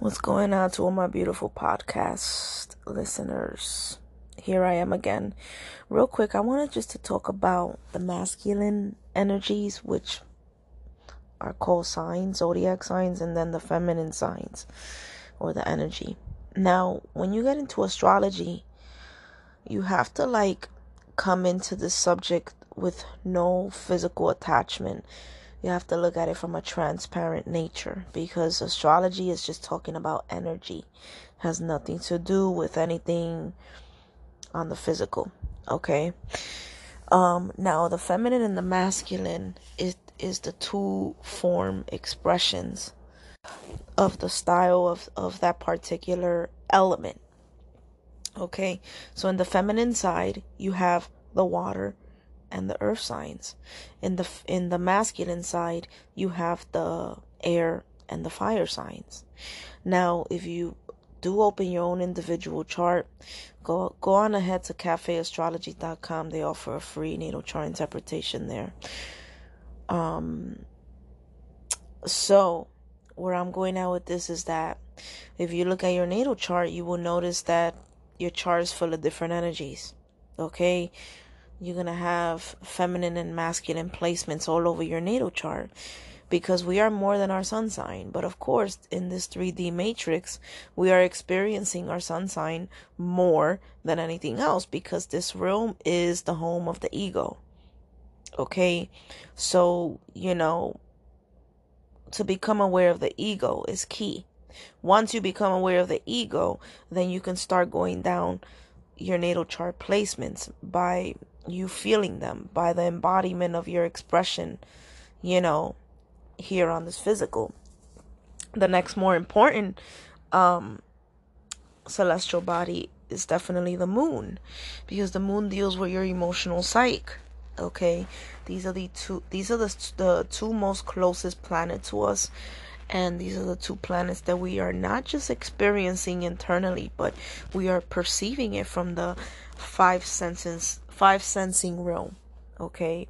What's going on to all my beautiful podcast listeners? Here I am again. Real quick, I wanted just to talk about the masculine energies, which are called signs, zodiac signs, and then the feminine signs or the energy. Now, when you get into astrology, you have to like come into this subject with no physical attachment you have to look at it from a transparent nature because astrology is just talking about energy. It has nothing to do with anything on the physical okay? Um now the feminine and the masculine is is the two form expressions of the style of of that particular element okay? So in the feminine side you have the water and the earth signs. In the in the masculine side, you have the air and the fire signs. Now, if you do open your own individual chart, go go on ahead to cafeastrology.com. They offer a free natal chart interpretation there. Um so where I'm going out with this is that if you look at your natal chart, you will notice that your chart is full of different energies. Okay? You're going to have feminine and masculine placements all over your natal chart because we are more than our sun sign. But of course, in this 3D matrix, we are experiencing our sun sign more than anything else because this realm is the home of the ego. Okay? So, you know, to become aware of the ego is key. Once you become aware of the ego, then you can start going down your natal chart placements by you feeling them by the embodiment of your expression, you know, here on this physical. The next more important um celestial body is definitely the moon because the moon deals with your emotional psyche okay these are the two these are the, the two most closest planet to us and these are the two planets that we are not just experiencing internally but we are perceiving it from the five senses five sensing realm okay?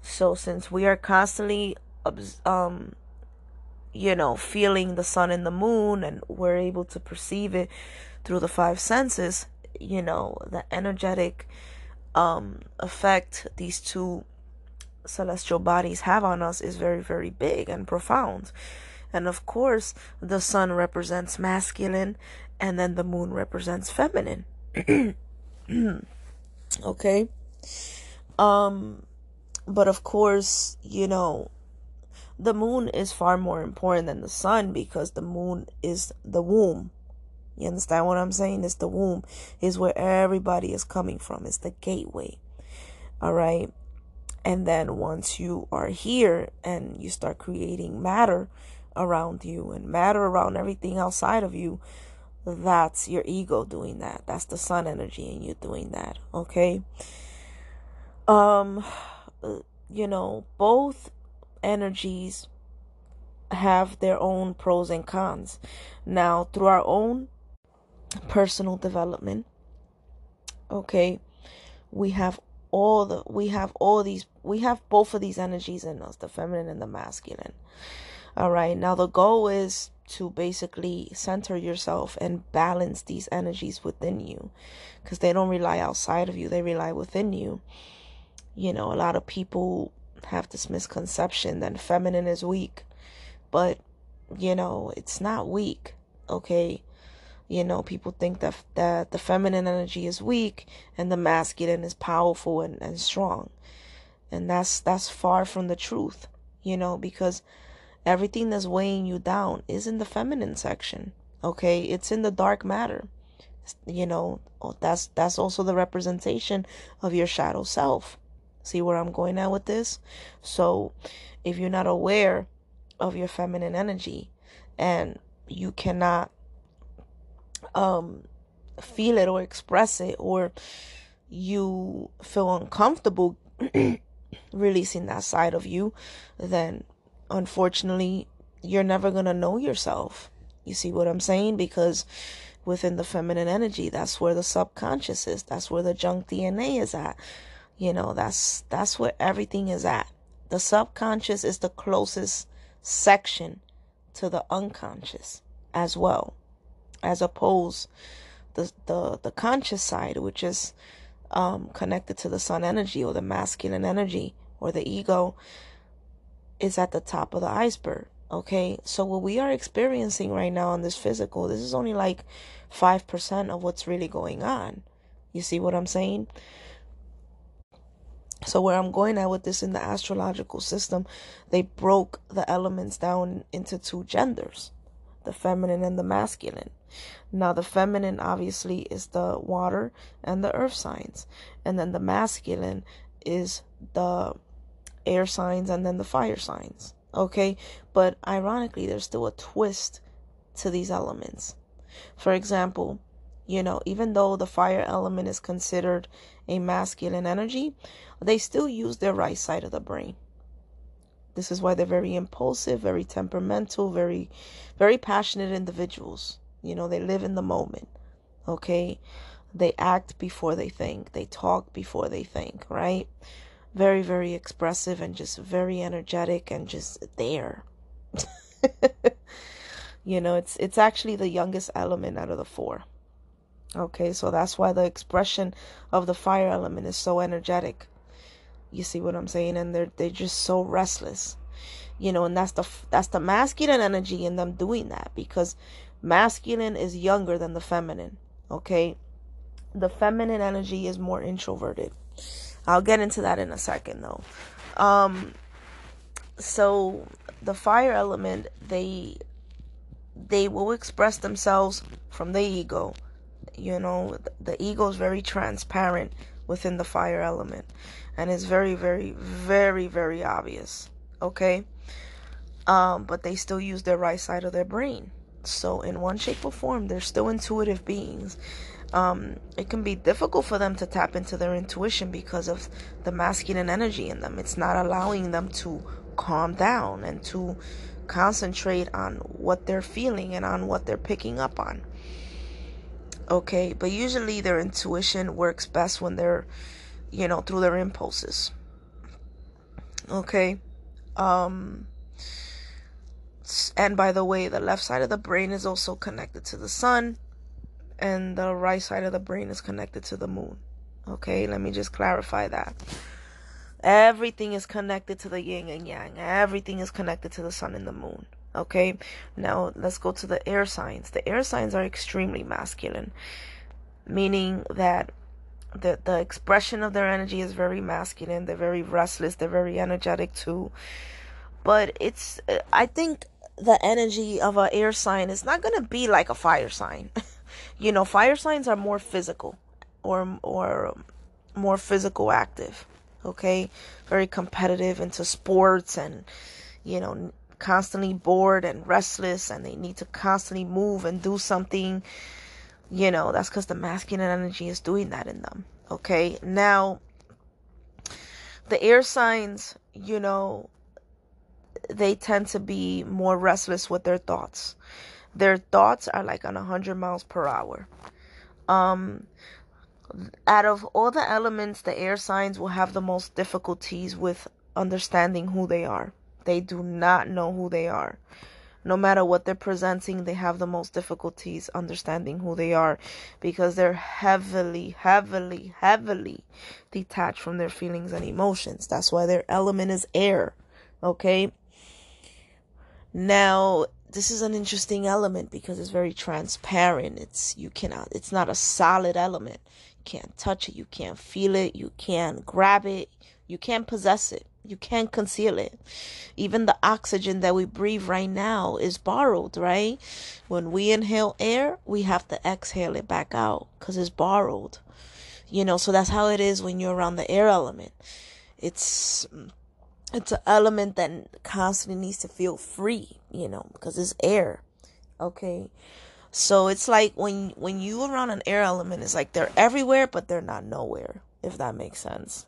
So since we are constantly um you know feeling the sun and the moon and we're able to perceive it through the five senses you know the energetic um effect these two celestial bodies have on us is very very big and profound and of course, the sun represents masculine and then the moon represents feminine. okay? Um but of course, you know, the moon is far more important than the sun because the moon is the womb. You understand what I'm saying? It's the womb, is where everybody is coming from. It's the gateway. All right. And then once you are here and you start creating matter, around you and matter around everything outside of you, that's your ego doing that. That's the sun energy and you doing that. Okay. Um, you know, both energies have their own pros and cons. Now, through our own personal development, okay, we have all the we have all these we have both of these energies in us, the feminine and the masculine. All right. Now, the goal is to basically center yourself and balance these energies within you because they don't rely outside of you, they rely within you. You know, a lot of people have this misconception that feminine is weak, but you know, it's not weak, okay? You know, people think that that the feminine energy is weak and the masculine is powerful and, and strong. And that's that's far from the truth, you know, because Everything that's weighing you down is in the feminine section. Okay, it's in the dark matter. You know, oh, that's that's also the representation of your shadow self. See where I'm going at with this? So, if you're not aware of your feminine energy and you cannot um feel it or express it or you feel uncomfortable releasing that side of you, then unfortunately, you're never going to know yourself. You see what I'm saying? Because within the feminine energy, that's where the subconscious is. That's where the junk DNA is at. You know, that's that's where everything is at. The subconscious is the closest section to the unconscious. as well, as opposed the the the conscious side, which is um, connected to the sun energy or the masculine energy or the ego, is at the top of the iceberg. Okay, so what we are experiencing right now on this physical, this is only like 5% of what's really going on. You see what I'm saying? So, where I'm going at with this in the astrological system, they broke the elements down into two genders the feminine and the masculine. Now, the feminine obviously is the water and the earth signs, and then the masculine is the air signs and then the fire signs. Okay, but ironically, there's still a twist to these elements. For example, you know, even though the fire element is considered a masculine energy, they still use their right side of the brain. This is why they're very impulsive, very temperamental, very, very passionate individuals. You know, they live in the moment. Okay. They act before they think, they talk before they think, right? Very, very expressive and just very energetic and just there. you know, it's it's actually the youngest element out of the four. Okay, so that's why the expression of the fire element is so energetic. You see what I'm saying? And they're they're just so restless. You know, and that's the that's the masculine energy in them doing that because masculine is younger than the feminine. Okay? The feminine energy is more introverted. I'll get into that in a second though. Um so the fire element they they will express themselves from the ego. You know the ego is very transparent within the fire element and it's very very very very obvious okay? Um but they still use their right side of their brain. So in one shape or form they're still intuitive beings um it can be difficult for them to tap into their intuition because of the masculine energy in them. It's not allowing them to calm down and to concentrate on what they're feeling and on what they're picking up on. Okay but usually their intuition works best when they're you know through their impulses. Okay um and by the way the left side of the brain is also connected to the sun and the right side of the brain is connected to the moon okay let me just clarify that everything is connected to the yin and yang everything is connected to the sun and the moon Okay, now let's go to the air signs. The air signs are extremely masculine, meaning that the the expression of their energy is very masculine. They're very restless. They're very energetic too. But it's I think the energy of an air sign is not gonna be like a fire sign. you know, fire signs are more physical, or or more physical active. Okay, very competitive into sports and you know constantly bored and restless and they need to constantly move and do something, you know, that's because the masculine energy is doing that in them. Okay. Now, the air signs, you know, they tend to be more restless with their thoughts. Their thoughts are like on 100 miles per hour. Um, out of all the elements, the air signs will have the most difficulties with understanding who they are. They do not know who they are. No matter what they're presenting, they have the most difficulties understanding who they are because they're heavily, heavily, heavily detached from their feelings and emotions. That's why their element is air. Okay? Now, this is an interesting element because it's very transparent. It's you cannot it's not a solid element. You can't touch it, you can't feel it, you can't grab it, you can't possess it. You can't conceal it. Even the oxygen that we breathe right now is borrowed, right? When we inhale air, we have to exhale it back out because it's borrowed. You know, so that's how it is when you're around the air element. It's mm, it's an element that constantly needs to feel free, you know, because it's air. Okay. So it's like when when you around an air element, it's like they're everywhere, but they're not nowhere, if that makes sense.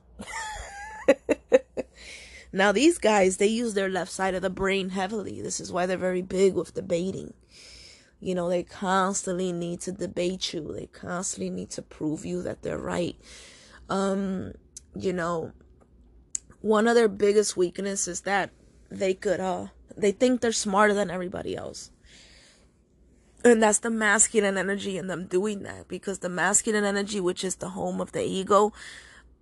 now these guys they use their left side of the brain heavily. This is why they're very big with debating. You know, they constantly need to debate you. They constantly need to prove you that they're right. Um, you know, one of their biggest weaknesses is that they could uh they think they're smarter than everybody else. and that's the masculine energy in them doing that because the masculine energy which is the home of the ego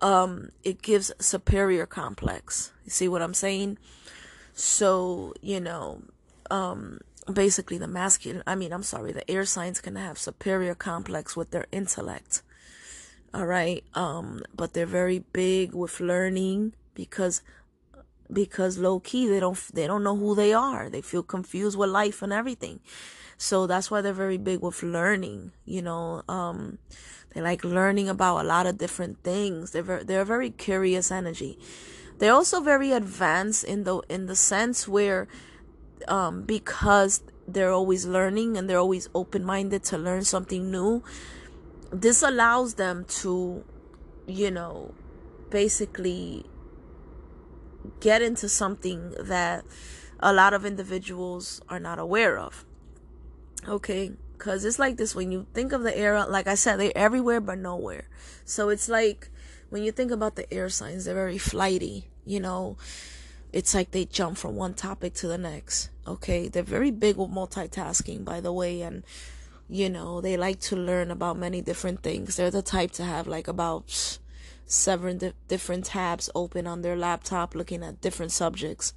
um it gives superior complex. You see what i'm saying? So you know um basically the masculine i mean i'm sorry the air signs can have superior complex with their intellect. All right? Um but they're very big with learning because because low key they don't they don't know who they are they feel confused with life and everything so that's why they're very big with learning, you know. Um, they like learning about a lot of different things. They're very, they're a very curious energy. They're also very advanced in the in the sense where um, because they're always learning and they're always open minded to learn something new. This allows them to, you know, basically get into something that a lot of individuals are not aware of. Okay, because it's like this when you think of the air, like I said, they're everywhere but nowhere. So it's like when you think about the air signs, they're very flighty, you know. It's like they jump from one topic to the next. Okay, they're very big with multitasking, by the way, and you know, they like to learn about many different things. They're the type to have like about seven di- different tabs open on their laptop looking at different subjects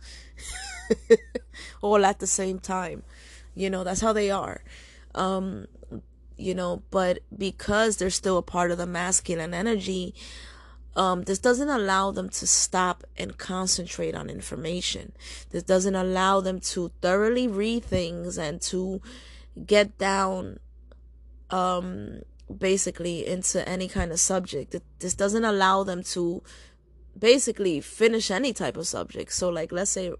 all at the same time. You know, that's how they are. Um, you know, but because they're still a part of the masculine energy, um, this doesn't allow them to stop and concentrate on information. This doesn't allow them to thoroughly read things and to get down, um, basically into any kind of subject. This doesn't allow them to basically finish any type of subject. So, like, let's say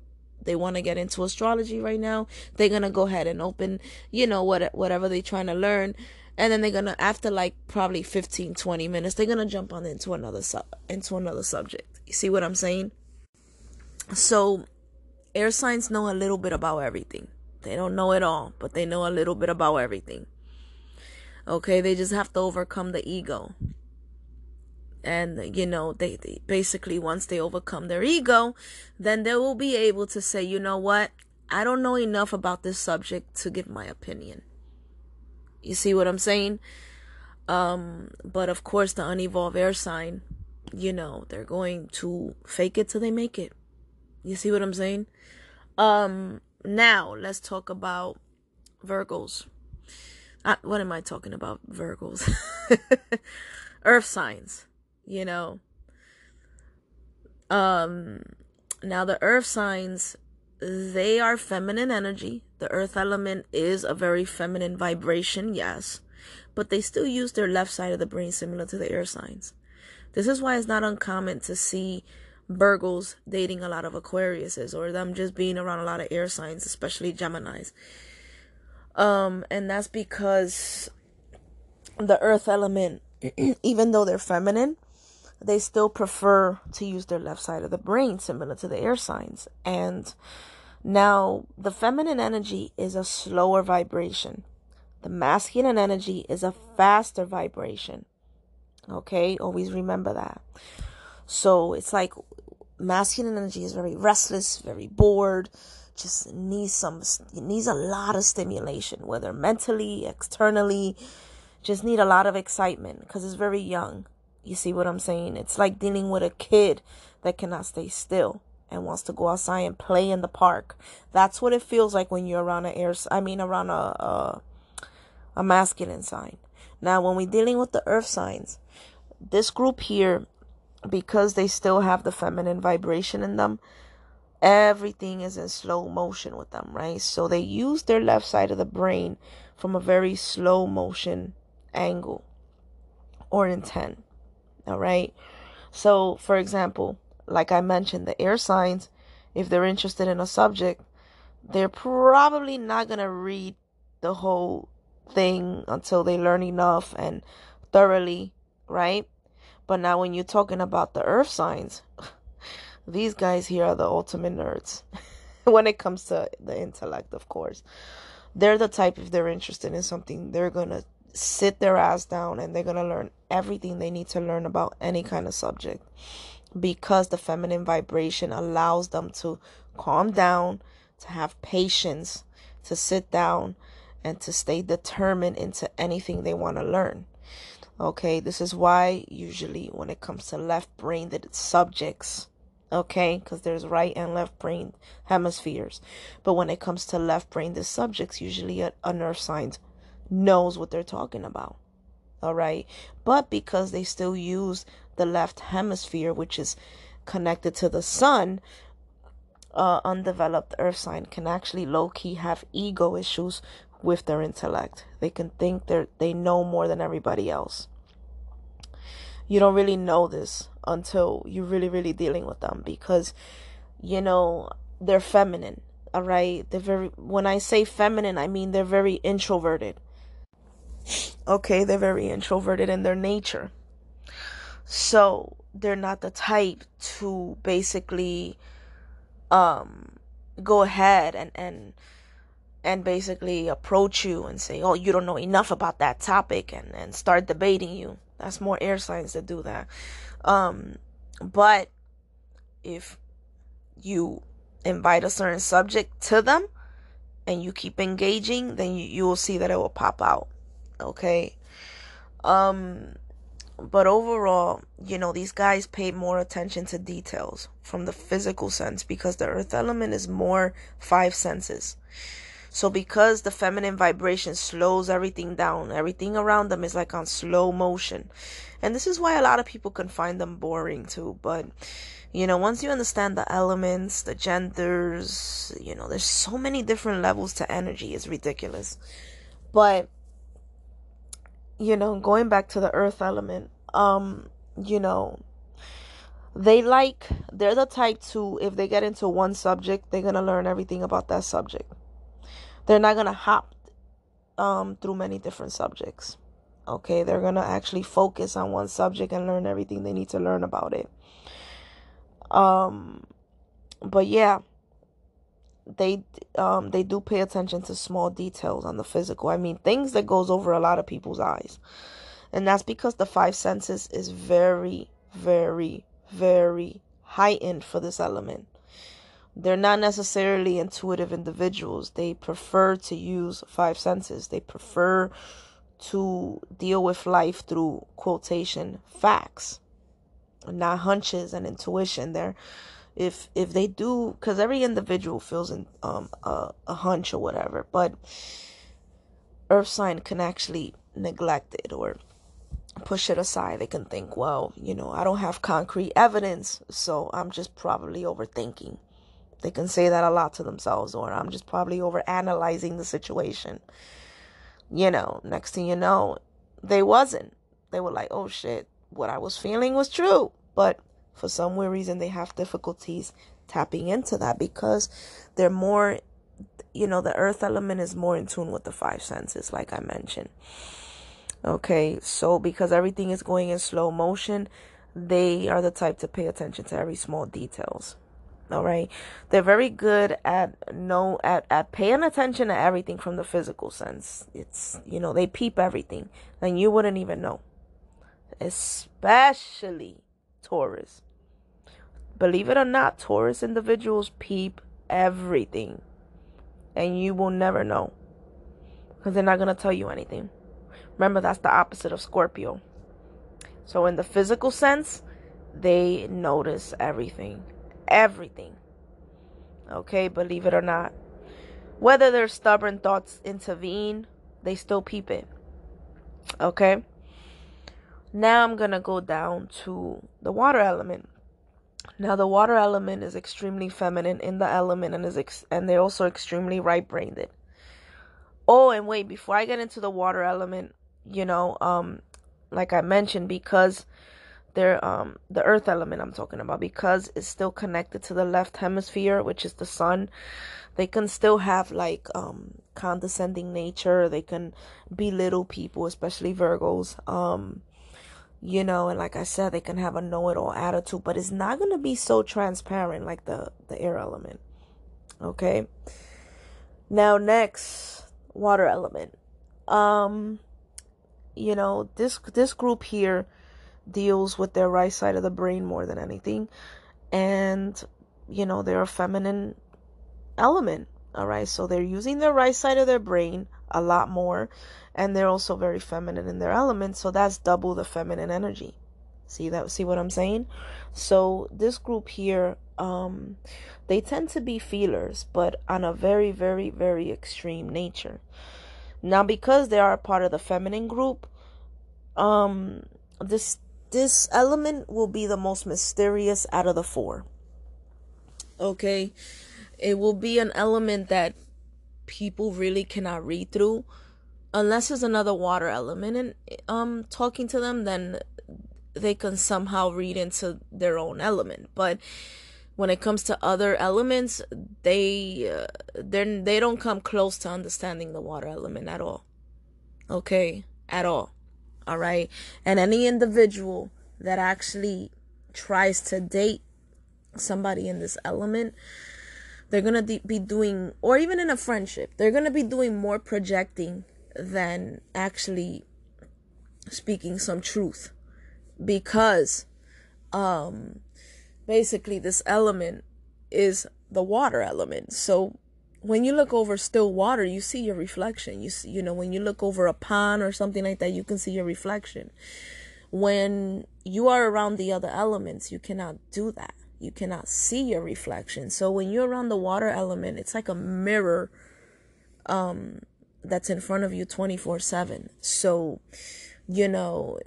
they want to get into astrology right now, they're to go ahead and open, you know, what whatever they're trying to learn. And then they're to after like probably 15 20 minutes, they're to jump on into another sub into another subject. You see what I'm saying? So, air signs know a little bit about everything. They don't know it all, but they know a little bit about everything. Okay, they just have to overcome the ego. And you know they, they, basically once they overcome their ego then they will be able to say you know what? I don't know enough about this subject to give my opinion. You see what i'm saying? Um but of course the unevolved air sign you know they're going to fake it till they make it. You see what i'm saying? Um now let's talk about virgos uh, what am i talking about virgos earth signs you know. Um now the earth signs they are feminine energy. The earth element is a very feminine vibration, yes, but they still use their left side of the brain similar to the air signs. This is why it's not uncommon to see Virgos dating a lot of Aquariuses or them just being around a lot of air signs, especially Geminis. Um, and that's because the earth element, even though they're feminine, they still prefer to use their left side of the brain, similar to the air signs. And now, the feminine energy is a slower vibration, the masculine energy is a faster vibration. Okay, always remember that. So it's like masculine energy is very restless, very bored, just needs some needs a lot of stimulation, whether mentally, externally, just need a lot of excitement because it's very young. You see what I'm saying? It's like dealing with a kid that cannot stay still and wants to go outside and play in the park. That's what it feels like when you're around an air. I mean, around a a, a masculine sign. Now, when we're dealing with the earth signs, this group here, because they still have the feminine vibration in them, everything is in slow motion with them, right? So they use their left side of the brain from a very slow motion angle or intent. All right. So, for example, like I mentioned, the air signs, if they're interested in a subject, they're probably not going to read the whole thing until they learn enough and thoroughly, right? But now, when you're talking about the earth signs, these guys here are the ultimate nerds when it comes to the intellect, of course. They're the type, if they're interested in something, they're going to sit their ass down and they're going to learn everything they need to learn about any kind of subject because the feminine vibration allows them to calm down, to have patience, to sit down and to stay determined into anything they want to learn. Okay, this is why usually when it comes to left brained subjects, okay, because there's right and left brain hemispheres, but when it comes to left brain, the subjects, usually a, an earth sign knows what they're talking about. All right, but because they still use the left hemisphere, which is connected to the sun, uh, undeveloped earth sign can actually low key have ego issues with their intellect. They can think they they know more than everybody else. You don't really know this until you're really really dealing with them because you know they're feminine. All right, they're very. When I say feminine, I mean they're very introverted. Okay, they're very introverted in their nature. So they're not the type to basically um go ahead and and and basically approach you and say, "Oh, you don't know enough about that topic," and and start debating you. That's more air signs that do that. Um, but if you invite a certain subject to them and you keep engaging, then you, you will see that it will pop out. Okay. Um, but overall, you know, these guys pay more attention to details from the physical sense because the earth element is more five senses. So because the feminine vibration slows everything down, everything around them is like on slow motion. And this is why a lot of people can find them boring too. But, you know, once you understand the elements, the genders, you know, there's so many different levels to energy. It's ridiculous. But, you know, going back to the earth element, um, you know, they like, they're the type to, if they get into one subject, they're going to learn everything about that subject they're not going to hop um, through many different subjects. Okay, they're going to actually focus on one subject and learn everything they need to learn about it. Um, but yeah, they um they do pay attention to small details on the physical. I mean, things that goes over a lot of people's eyes. And that's because the five senses is very very very heightened for this element they're not necessarily intuitive individuals. They prefer to use five senses. They prefer to deal with life through quotation facts, not hunches and intuition. There, if if they do, because every individual feels in, um a, a hunch or whatever, but Earth sign can actually neglect it or push it aside. They can think, well, you know, I don't have concrete evidence, so I'm just probably overthinking. They can say that a lot to themselves, or I'm just probably over analyzing the situation. You know, next thing you know, they wasn't. They were like, oh shit, what I was feeling was true. But for some weird reason, they have difficulties tapping into that because they're more, you know, the earth element is more in tune with the five senses, like I mentioned. Okay, so because everything is going in slow motion, they are the type to pay attention to every small details all right? They're very good at no at, at paying attention to everything from the physical sense. It's you know they peep everything and you wouldn't even know. Especially taurus. Believe it or not taurus individuals peep everything and you will never know because they're not going to tell you anything. Remember that's the opposite of scorpio. So in the physical sense they notice everything everything. Okay, believe it or not. Whether their stubborn thoughts intervene, they still peep it. Okay? Now I'm going to go down to the water element. Now the water element is extremely feminine in the element and is ex- and they're also extremely right-brained. Oh, and wait, before I get into the water element, you know, um like I mentioned because their um the earth element I'm talking about because it's still connected to the left hemisphere which is the sun. They can still have like um condescending nature. They can belittle people especially Virgos. Um you know and like I said they can have a know-it-all attitude but it's not going to be so transparent like the the air element. Okay? Now next water element. Um you know this this group here deals with their right side of the brain more than anything. And, you know, they're a feminine element. All right. So they're using the right side of their brain a lot more and they're also very feminine in their element so that's double the feminine energy see that see what i'm saying so this group here um they tend to be feelers but on a very very very extreme nature now because they are part of the feminine group um this this element will be the most mysterious out of the four. Okay? It will be an element that people really cannot read through. Unless there's another water element and um talking to them then they can somehow read into their own element. But when it comes to other elements they uh, they they don't come close to understanding the water element at all. Okay? At all all right? And any individual that actually tries to date somebody in this element they're going to be doing or even in a friendship they're going to be doing more projecting than actually speaking some truth. Because um basically this element is the water element. So when you look over still water you see your reflection. You see you know when you look over a pond or something like that you can see your reflection. When you are around the other elements you cannot do that. You cannot see your reflection. So when you're around the water element it's like a mirror um that's in front of you 24 7 so you know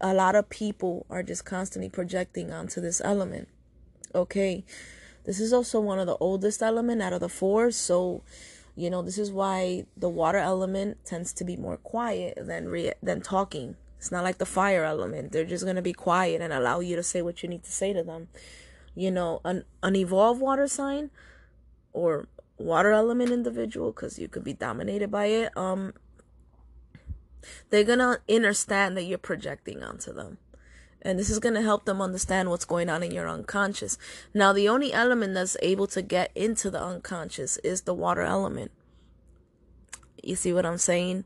a lot of people are just constantly projecting onto this element. Okay this is also one of the oldest element out of the four so you know this is why the water element tends to be more quiet than re- than talking. It's not like the fire element. They're just to be quiet and allow you to say what you need to say to them. You know an an evolved water sign or water element individual because you could be dominated by it um they're gonna understand that you're projecting onto them and this is going to help them understand what's going on in your unconscious. Now the only element that's able to get into the unconscious is the water element. You see what i'm saying?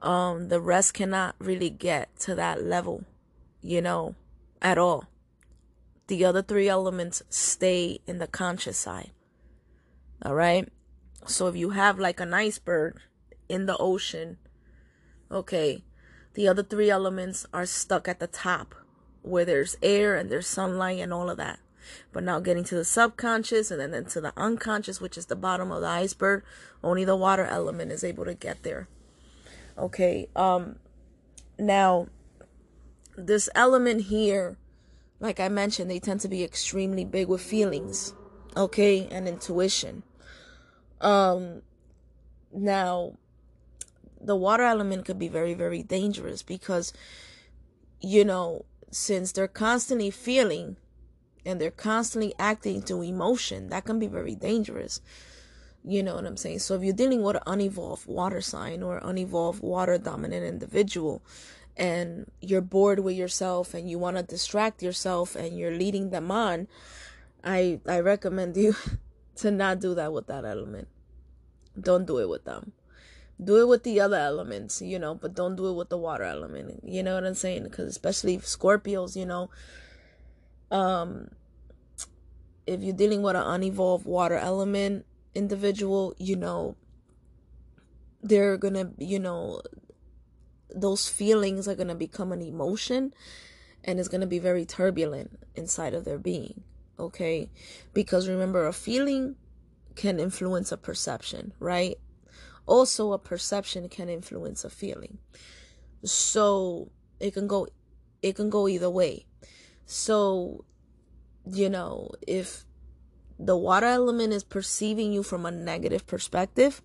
Um the rest cannot really get to that level you know at all. The other three elements stay in the conscious side. All right. So if you have like an iceberg in the ocean, okay, the other three elements are stuck at the top where there's air and there's sunlight and all of that. But now getting to the subconscious and then into the unconscious, which is the bottom of the iceberg, only the water element is able to get there. Okay. Um now this element here, like I mentioned, they tend to be extremely big with feelings, okay, and intuition. Um, now, the water element could be very, very dangerous because, you know, since they're constantly feeling and they're constantly acting to emotion, that can be very dangerous. You know what I'm saying? So if you're dealing with an unevolved water sign or unevolved water dominant individual and you're bored with yourself and you want to distract yourself and you're leading them on, I I recommend you to not do that with that element. Don't do it with them. Do it with the other elements, you know, but don't do it with the water element. You know what I'm saying? Because especially Scorpios, you know, um, if you're dealing with an unevolved water element individual, you know, they're gonna, you know, those feelings are gonna become an emotion and it's gonna be very turbulent inside of their being. Okay, because remember, a feeling can influence a perception, right? Also, a perception can influence a feeling. So it can go, it can go either way. So, you know, if the water element is perceiving you from a negative perspective,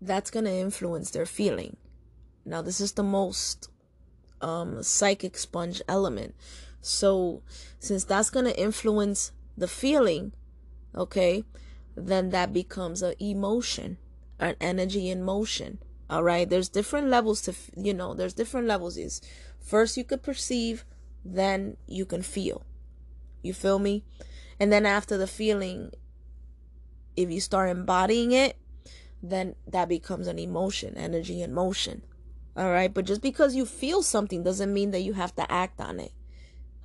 that's going to influence their feeling. Now, this is the most um, psychic sponge element. So, since that's going to influence the feeling, okay, then that becomes an emotion, an energy in motion. All right, there's different levels to, you know, there's different levels. Is first you could perceive, then you can feel. You feel me? And then after the feeling, if you start embodying it, then that becomes an emotion, energy in motion. All right, but just because you feel something doesn't mean that you have to act on it.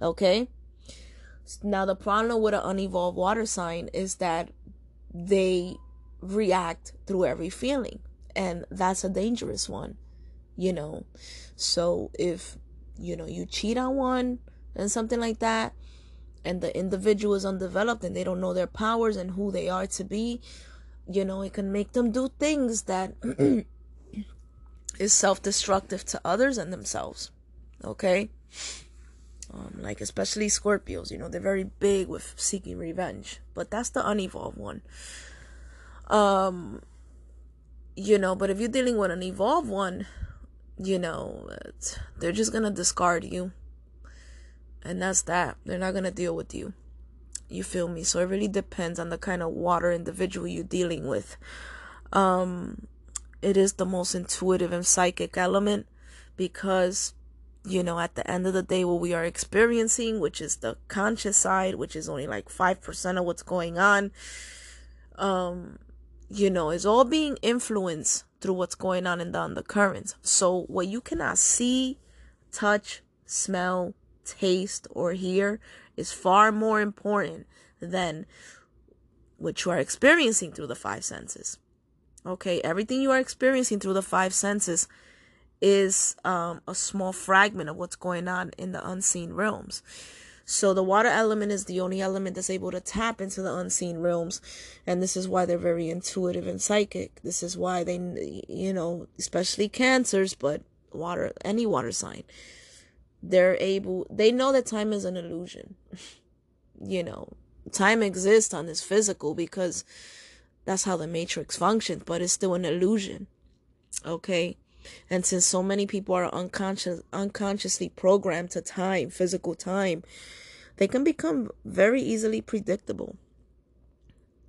Okay? Now, the problem with an unevolved water sign is that they react through every feeling. And that's a dangerous one, you know. So if, you know, you cheat on one and something like that, and the individual is undeveloped and they don't know their powers and who they are to be, you know, it can make them do things that is self destructive to others and themselves. Okay? Um, like especially Scorpios, you know, they're very big with seeking revenge. But that's the unevolved one. Um you know, but if you're dealing with an evolved one, you know, they're just gonna discard you. And that's that. They're not gonna deal with you. You feel me? So it really depends on the kind of water individual you're dealing with. Um it is the most intuitive and psychic element because you know, at the end of the day, what we are experiencing, which is the conscious side, which is only like 5% of what's going on, um, you know, it's all being influenced through what's going on in the undercurrents. So, what you cannot see, touch, smell, taste, or hear is far more important than what you are experiencing through the five senses. Okay, everything you are experiencing through the five senses is um, a small fragment of what's going on in the unseen realms. So the water element is the only element that's able to tap into the unseen realms. And this is why they're very intuitive and psychic. This is why they, you know, especially cancers, but water, any water sign, they're able, they know that time is an illusion. you know, time exists on this physical because that's how the matrix functions, but it's still an illusion. Okay. And since so many people are unconscious, unconsciously programmed to time, physical time, they can become very easily predictable.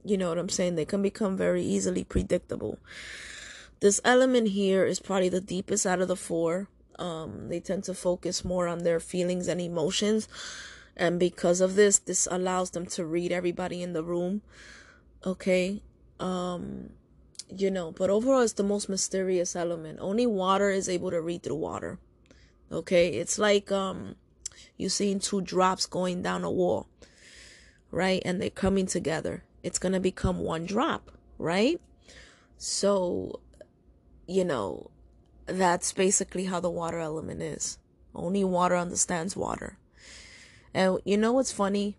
You know what I'm saying? They can become very easily predictable. This element here is probably the deepest out of the four. Um, they tend to focus more on their feelings and emotions. And because of this, this allows them to read everybody in the room. Okay. Um, you know, but overall, it's the most mysterious element. Only water is able to read through water. Okay, it's like um, you seeing two drops going down a wall, right? And they're coming together. It's gonna become one drop, right? So, you know, that's basically how the water element is. Only water understands water. And you know what's funny?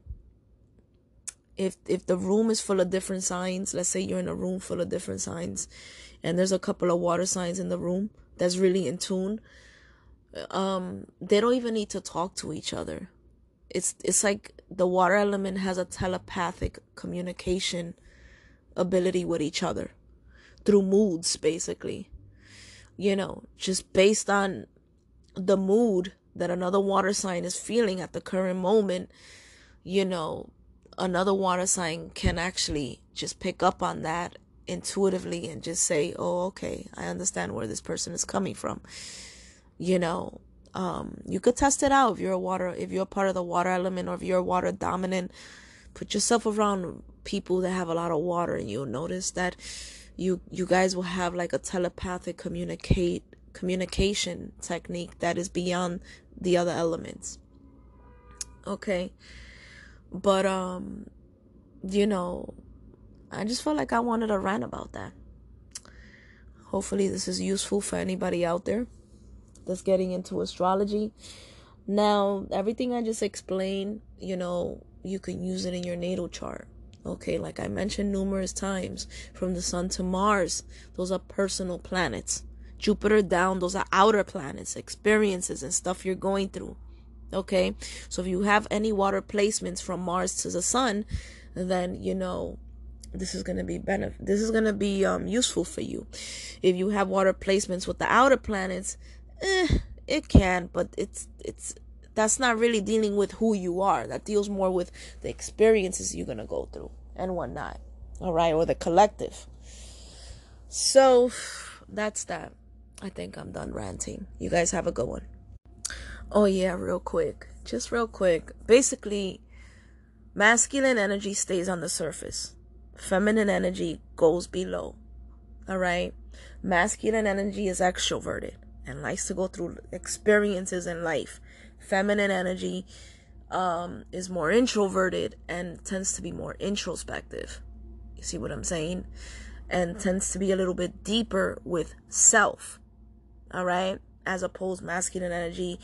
If if the room is full of different signs let's say you're in a room full of different signs and there's a couple of water signs in the room that's really in tune um they don't even need to talk to each other. It's it's like the water element has a telepathic communication ability with each other through moods basically. You know just based on the mood that another water sign is feeling at the current moment you know another water sign can actually just pick up on that intuitively and just say, "Oh, okay, I understand where this person is coming from." You know, um, you could test it out if you're a water, if you're part of the water element, or if you're a water dominant. Put yourself around people that have a lot of water, and you'll notice that you you guys will have like a telepathic communicate communication technique that is beyond the other elements. Okay. But um you know, I just felt like I wanted to rant about that. Hopefully this is useful for anybody out there that's getting into astrology. Now, everything I just explained, you know, you can use it in your natal chart. Okay, like I mentioned numerous times, from the sun to Mars, those are personal planets. Jupiter down, those are outer planets, experiences and stuff you're going through. Okay, so if you have any water placements from Mars to the Sun, then you know this is going to be benefit this is going to be um useful for you. If you have water placements with the outer planets eh, it can but it's it's that's not really dealing with who you are. That deals more with the experiences you're going to go through and whatnot. All right or the collective. So that's that. I think i'm done ranting. You guys have a good one Oh, yeah, real quick. Just real quick. Basically, masculine energy stays on the surface, feminine energy goes below. All right? Masculine energy is extroverted and likes to go through experiences in life. Feminine energy um, is more introverted and tends to be more introspective. You see what I'm saying? and tends to be a little bit deeper with self. All right? As opposed masculine energy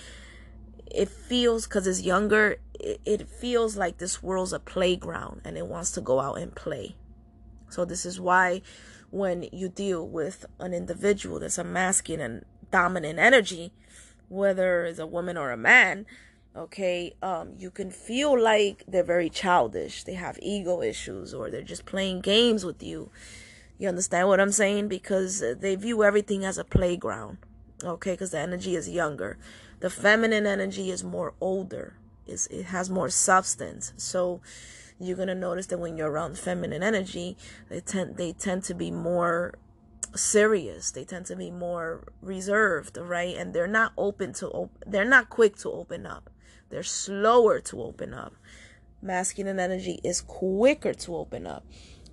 it feels because it's younger it, it feels like this world's a playground and it wants to go out and play. So this is why when you deal with an individual that's a masculine and dominant energy whether it's a woman or a man okay um you can feel like they're very childish. They have ego issues or they're just playing games with you. You understand what i'm saying? Because they view everything as a playground okay because the energy is younger the feminine energy is more older is it has more substance so you're gonna notice that when you're around feminine energy they tend they tend to be more serious they tend to be more reserved right and they're not open to op- they're not quick to open up they're slower to open up. Masculine energy is quicker to open up.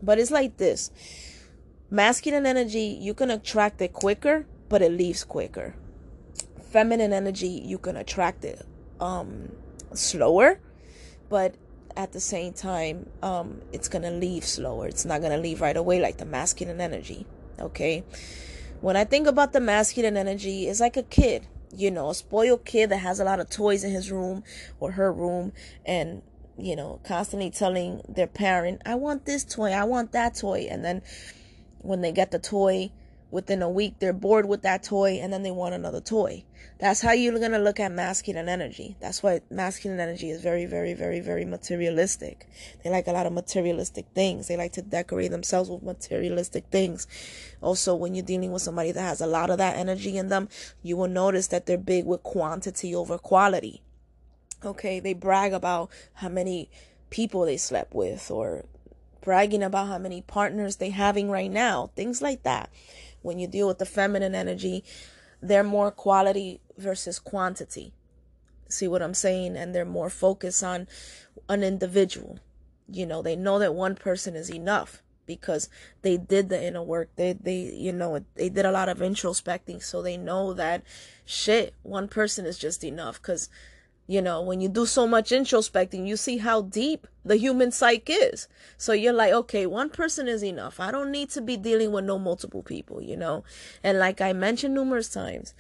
But it's like this masculine energy, you can attract it quicker, but it leaves quicker. Feminine energy, you can attract it um, slower, but at the same time, um, it's gonna leave slower. It's not gonna leave right away like the masculine energy. Okay. When I think about the masculine energy, it's like a kid you know, a spoiled kid that has a lot of toys in his room or her room and, you know, constantly telling their parent, I want this toy, I want that toy. And then when they get the toy, within a week they're bored with that toy and then they want another toy. That's how you're going to look at masculine energy. That's why masculine energy is very, very, very, very materialistic. They like a lot of materialistic things. They like to decorate themselves with materialistic things. Also, when you're dealing with somebody that has a lot of that energy in them, you will notice that they're big with quantity over quality. Okay, they brag about how many people they slept with or bragging about how many partners they having right now. Things like that when you deal with the feminine energy, they're more quality versus quantity. See what I'm saying? And they're more focused on an individual. You know, they know that one person is enough because they did the inner work. They they you know, they did a lot of introspecting so they know that shit, one person is just enough cuz you know, when you do so much introspecting, you see how deep the human psyche is. So you're like, okay, one person is enough. I don't need to be dealing with no multiple people, you know? And like I mentioned numerous times,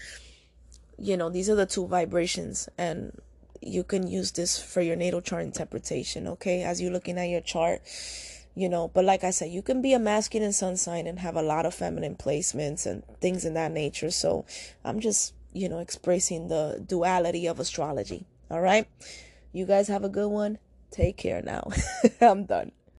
you know, these are the two vibrations and you can use this for your natal chart interpretation, okay? As you're looking at your chart, you know, but like I said, you can be a masculine sun sign and have a lot of feminine placements and things in that nature. So I'm just, you know, expressing the duality of astrology. All right. You guys have a good one. Take care now. I'm done.